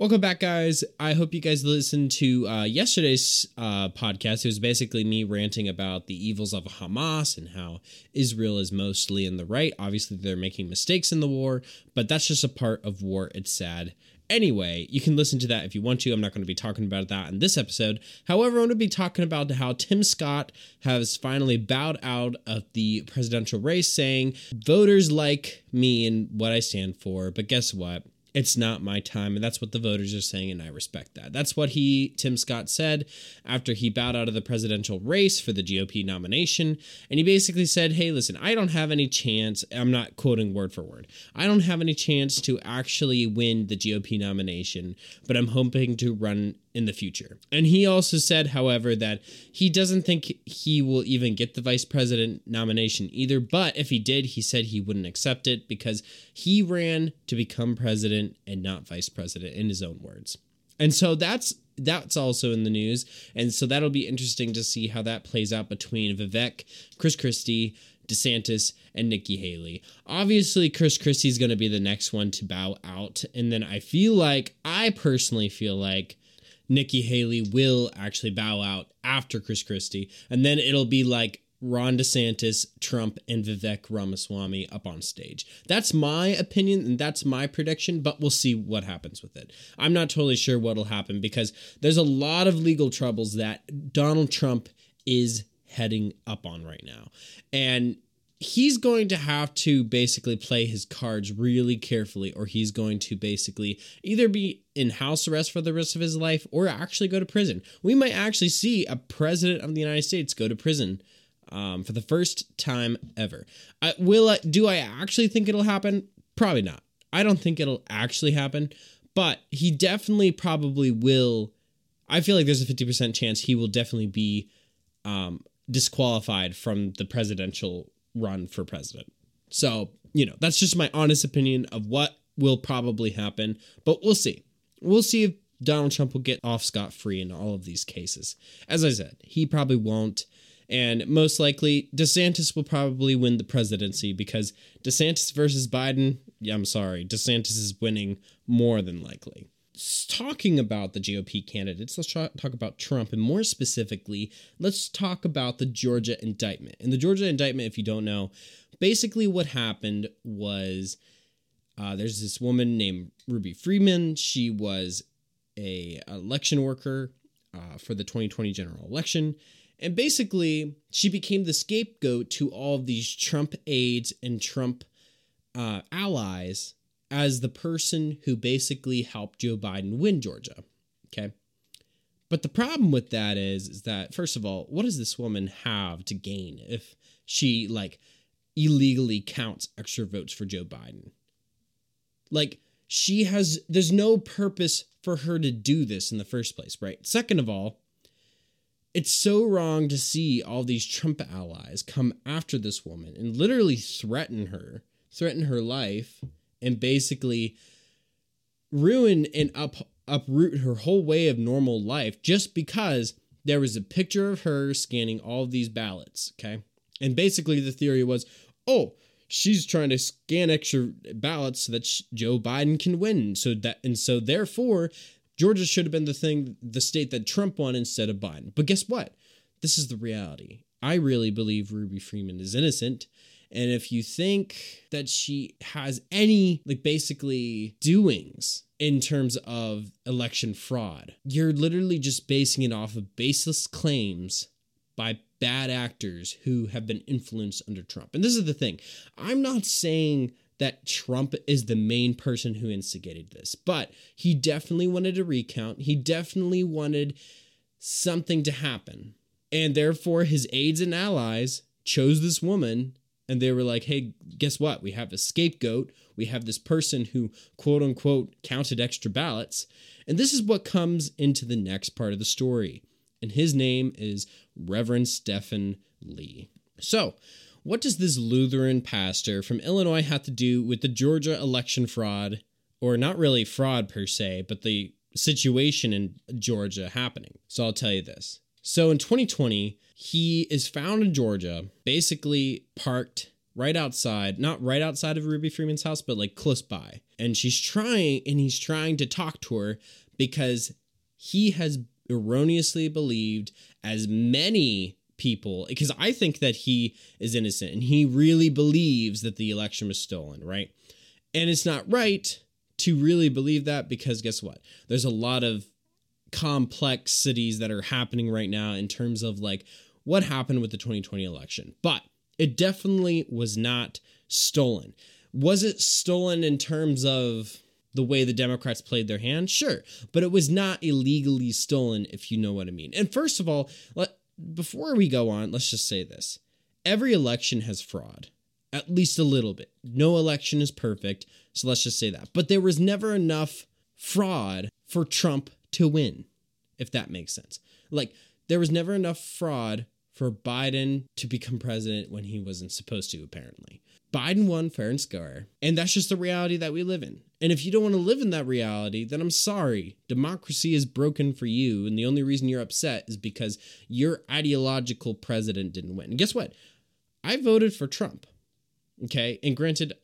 Welcome back, guys. I hope you guys listened to uh, yesterday's uh, podcast. It was basically me ranting about the evils of Hamas and how Israel is mostly in the right. Obviously, they're making mistakes in the war, but that's just a part of war. It's sad. Anyway, you can listen to that if you want to. I'm not going to be talking about that in this episode. However, I'm going to be talking about how Tim Scott has finally bowed out of the presidential race, saying voters like me and what I stand for. But guess what? It's not my time. And that's what the voters are saying, and I respect that. That's what he, Tim Scott, said after he bowed out of the presidential race for the GOP nomination. And he basically said, Hey, listen, I don't have any chance. I'm not quoting word for word. I don't have any chance to actually win the GOP nomination, but I'm hoping to run in the future. And he also said, however, that he doesn't think he will even get the vice president nomination either. But if he did, he said he wouldn't accept it because he ran to become president and not vice president, in his own words. And so that's that's also in the news. And so that'll be interesting to see how that plays out between Vivek, Chris Christie, DeSantis, and Nikki Haley. Obviously, Chris Christie is going to be the next one to bow out. And then I feel like, I personally feel like Nikki Haley will actually bow out after Chris Christie, and then it'll be like Ron DeSantis, Trump, and Vivek Ramaswamy up on stage. That's my opinion and that's my prediction, but we'll see what happens with it. I'm not totally sure what'll happen because there's a lot of legal troubles that Donald Trump is heading up on right now. And he's going to have to basically play his cards really carefully, or he's going to basically either be in house arrest for the rest of his life or actually go to prison. We might actually see a president of the United States go to prison. Um, for the first time ever, I, will I, do I actually think it'll happen? Probably not. I don't think it'll actually happen, but he definitely probably will. I feel like there's a 50% chance he will definitely be um, disqualified from the presidential run for president. So, you know, that's just my honest opinion of what will probably happen, but we'll see. We'll see if Donald Trump will get off scot free in all of these cases. As I said, he probably won't. And most likely, DeSantis will probably win the presidency because DeSantis versus Biden, yeah, I'm sorry, DeSantis is winning more than likely talking about the GOP candidates, let's talk about Trump. And more specifically, let's talk about the Georgia indictment. And the Georgia indictment, if you don't know, basically what happened was uh, there's this woman named Ruby Freeman. She was a election worker uh, for the 2020 general election. And basically, she became the scapegoat to all of these Trump aides and Trump uh, allies as the person who basically helped Joe Biden win Georgia. Okay. But the problem with that is, is that first of all, what does this woman have to gain if she like illegally counts extra votes for Joe Biden? Like she has there's no purpose for her to do this in the first place, right? Second of all, it's so wrong to see all these Trump allies come after this woman and literally threaten her, threaten her life and basically ruin and up uproot her whole way of normal life just because there was a picture of her scanning all of these ballots, okay? And basically the theory was, "Oh, she's trying to scan extra ballots so that Joe Biden can win." So that and so therefore Georgia should have been the thing the state that Trump won instead of Biden. But guess what? This is the reality. I really believe Ruby Freeman is innocent and if you think that she has any, like, basically doings in terms of election fraud, you're literally just basing it off of baseless claims by bad actors who have been influenced under Trump. And this is the thing I'm not saying that Trump is the main person who instigated this, but he definitely wanted a recount. He definitely wanted something to happen. And therefore, his aides and allies chose this woman and they were like, hey, guess what? We have a scapegoat. We have this person who, quote unquote, counted extra ballots. And this is what comes into the next part of the story. And his name is Reverend Stephen Lee. So, what does this Lutheran pastor from Illinois have to do with the Georgia election fraud, or not really fraud per se, but the situation in Georgia happening? So, I'll tell you this. So, in 2020, he is found in Georgia, basically parked right outside, not right outside of Ruby Freeman's house, but like close by. And she's trying, and he's trying to talk to her because he has erroneously believed, as many people, because I think that he is innocent and he really believes that the election was stolen, right? And it's not right to really believe that because guess what? There's a lot of complexities that are happening right now in terms of like what happened with the 2020 election. But it definitely was not stolen. Was it stolen in terms of the way the Democrats played their hand? Sure, but it was not illegally stolen, if you know what I mean. And first of all, let, before we go on, let's just say this every election has fraud, at least a little bit. No election is perfect, so let's just say that. But there was never enough fraud for Trump to win, if that makes sense. Like, there was never enough fraud for Biden to become president when he wasn't supposed to, apparently. Biden won fair and square, and that's just the reality that we live in. And if you don't want to live in that reality, then I'm sorry. Democracy is broken for you, and the only reason you're upset is because your ideological president didn't win. And guess what? I voted for Trump. Okay, and granted,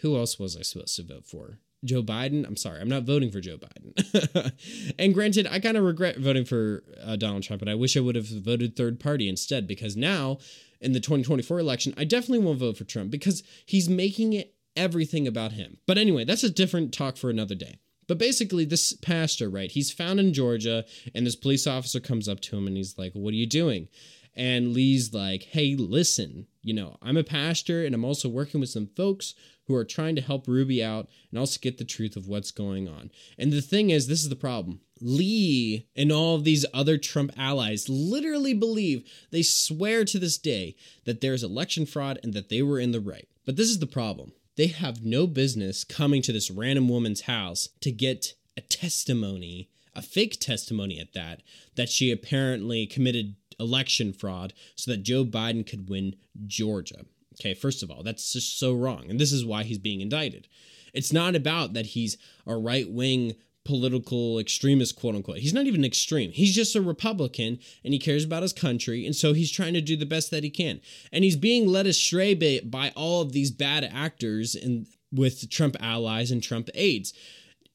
who else was I supposed to vote for? Joe Biden. I'm sorry, I'm not voting for Joe Biden. and granted, I kind of regret voting for uh, Donald Trump, and I wish I would have voted third party instead because now in the 2024 election, I definitely won't vote for Trump because he's making it everything about him. But anyway, that's a different talk for another day. But basically, this pastor, right, he's found in Georgia, and this police officer comes up to him and he's like, What are you doing? And Lee's like, Hey, listen, you know, I'm a pastor and I'm also working with some folks who are trying to help Ruby out and also get the truth of what's going on. And the thing is, this is the problem. Lee and all of these other Trump allies literally believe, they swear to this day, that there's election fraud and that they were in the right. But this is the problem. They have no business coming to this random woman's house to get a testimony, a fake testimony at that, that she apparently committed election fraud so that Joe Biden could win Georgia. Okay, first of all, that's just so wrong. And this is why he's being indicted. It's not about that he's a right wing political extremist, quote unquote. He's not even extreme. He's just a Republican and he cares about his country. And so he's trying to do the best that he can. And he's being led astray by, by all of these bad actors and with Trump allies and Trump aides.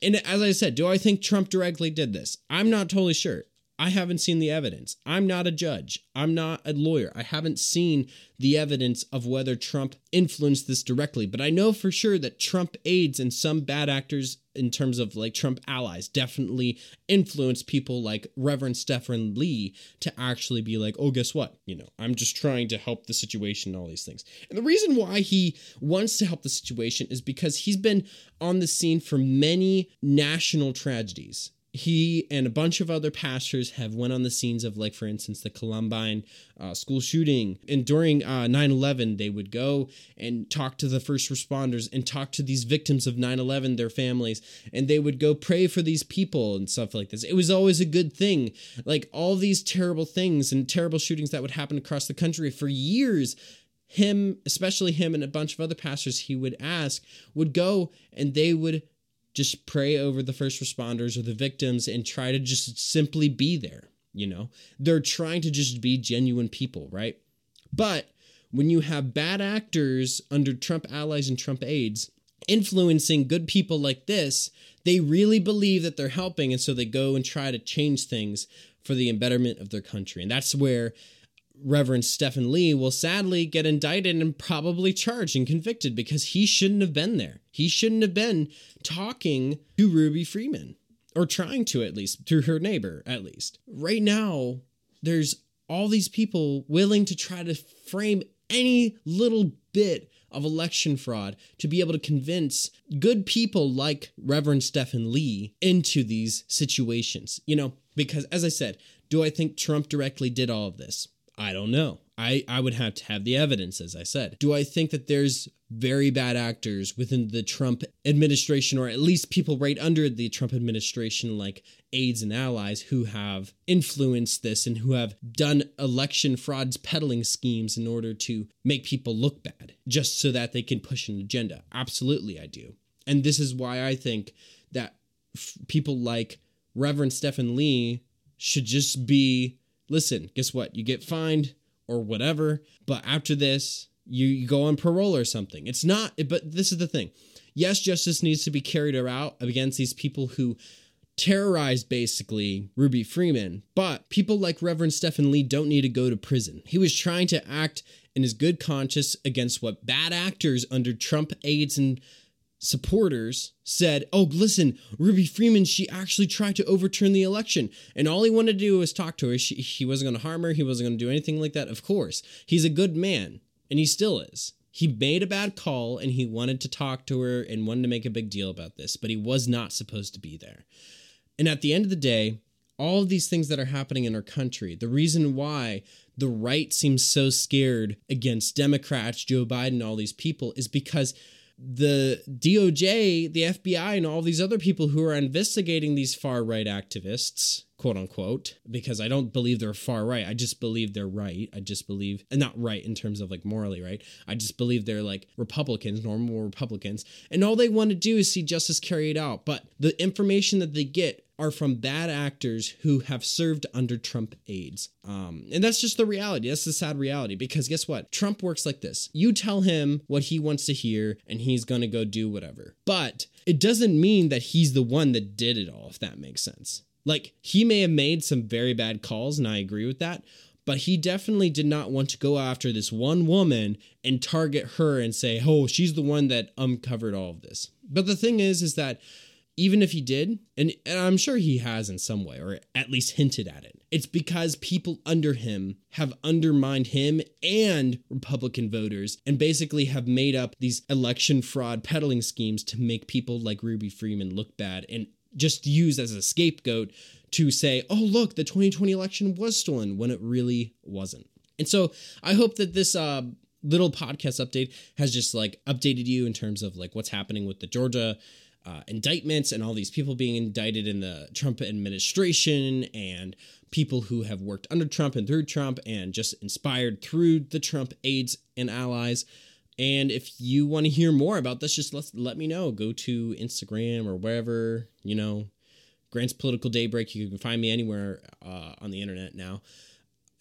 And as I said, do I think Trump directly did this? I'm not totally sure. I haven't seen the evidence. I'm not a judge. I'm not a lawyer. I haven't seen the evidence of whether Trump influenced this directly, but I know for sure that Trump aides and some bad actors in terms of like Trump allies definitely influenced people like Reverend Stephen Lee to actually be like, oh, guess what? You know, I'm just trying to help the situation and all these things. And the reason why he wants to help the situation is because he's been on the scene for many national tragedies he and a bunch of other pastors have went on the scenes of like for instance the columbine uh, school shooting. And during uh, 9-11 they would go and talk to the first responders and talk to these victims of 9-11 their families. And they would go pray for these people and stuff like this. It was always a good thing. Like all these terrible things and terrible shootings that would happen across the country for years him especially him and a bunch of other pastors he would ask would go and they would just pray over the first responders or the victims and try to just simply be there. You know, they're trying to just be genuine people, right? But when you have bad actors under Trump allies and Trump aides influencing good people like this, they really believe that they're helping. And so they go and try to change things for the betterment of their country. And that's where Reverend Stephen Lee will sadly get indicted and probably charged and convicted because he shouldn't have been there. He shouldn't have been talking to Ruby Freeman or trying to at least through her neighbor at least. Right now, there's all these people willing to try to frame any little bit of election fraud to be able to convince good people like Reverend Stephen Lee into these situations. You know, because as I said, do I think Trump directly did all of this? I don't know. I, I would have to have the evidence, as I said. Do I think that there's very bad actors within the Trump administration, or at least people right under the Trump administration, like aides and allies, who have influenced this and who have done election frauds peddling schemes in order to make people look bad, just so that they can push an agenda? Absolutely, I do. And this is why I think that f- people like Reverend Stephen Lee should just be listen, guess what? You get fined or whatever. But after this, you, you go on parole or something. It's not, but this is the thing. Yes, justice needs to be carried out against these people who terrorized basically Ruby Freeman, but people like Reverend Stephen Lee don't need to go to prison. He was trying to act in his good conscience against what bad actors under Trump aides and supporters said, Oh, listen, Ruby Freeman, she actually tried to overturn the election. And all he wanted to do was talk to her. She, he wasn't going to harm her. He wasn't going to do anything like that. Of course, he's a good man, and he still is. He made a bad call and he wanted to talk to her and wanted to make a big deal about this, but he was not supposed to be there. And at the end of the day, all of these things that are happening in our country, the reason why the right seems so scared against Democrats, Joe Biden, all these people is because the DOJ, the FBI, and all these other people who are investigating these far right activists, quote unquote, because I don't believe they're far right. I just believe they're right. I just believe, and not right in terms of like morally right. I just believe they're like Republicans, normal Republicans. And all they want to do is see justice carried out. But the information that they get are from bad actors who have served under Trump aides. Um, and that's just the reality. That's the sad reality because guess what? Trump works like this. You tell him what he wants to hear and he's going to go do whatever. But it doesn't mean that he's the one that did it all, if that makes sense. Like, he may have made some very bad calls, and I agree with that. But he definitely did not want to go after this one woman and target her and say, oh, she's the one that uncovered all of this. But the thing is, is that even if he did, and, and, I'm sure he has in some way, or at least hinted at it, it's because people under him have undermined him and Republican voters and basically have made up these election fraud peddling schemes to make people like Ruby Freeman look bad and just used as a scapegoat to say, oh, look, the 2020 election was stolen when it really wasn't. And so I hope that this uh, little podcast update has just like updated you in terms of like what's happening with the Georgia uh, indictments and all these people being indicted in the Trump administration and people who have worked under Trump and through Trump and just inspired through the Trump aides and allies. And if you want to hear more about this, just let, let me know. Go to Instagram or wherever, you know, Grant's Political Daybreak. You can find me anywhere uh, on the internet now.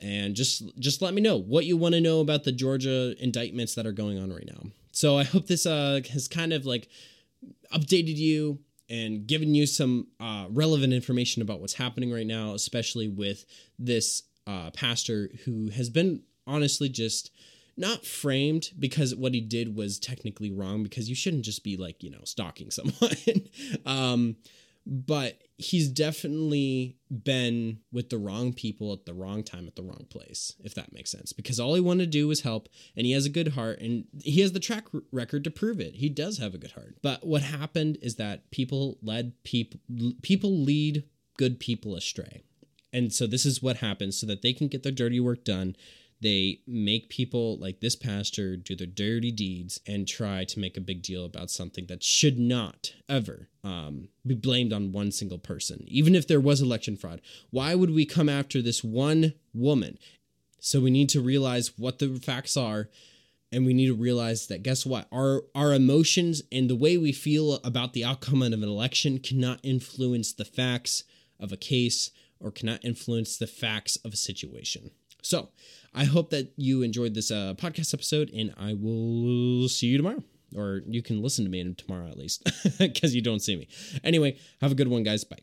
And just just let me know what you want to know about the Georgia indictments that are going on right now. So I hope this uh, has kind of like updated you and given you some uh, relevant information about what's happening right now, especially with this uh, pastor who has been honestly just not framed because what he did was technically wrong because you shouldn't just be like you know stalking someone um but he's definitely been with the wrong people at the wrong time at the wrong place, if that makes sense. Because all he wanted to do was help, and he has a good heart, and he has the track record to prove it. He does have a good heart. But what happened is that people led people people lead good people astray. And so this is what happens so that they can get their dirty work done they make people like this pastor do their dirty deeds and try to make a big deal about something that should not ever um, be blamed on one single person, even if there was election fraud. Why would we come after this one woman? So we need to realize what the facts are and we need to realize that guess what our our emotions and the way we feel about the outcome of an election cannot influence the facts of a case or cannot influence the facts of a situation so I hope that you enjoyed this uh, podcast episode, and I will see you tomorrow. Or you can listen to me tomorrow at least, because you don't see me. Anyway, have a good one, guys. Bye.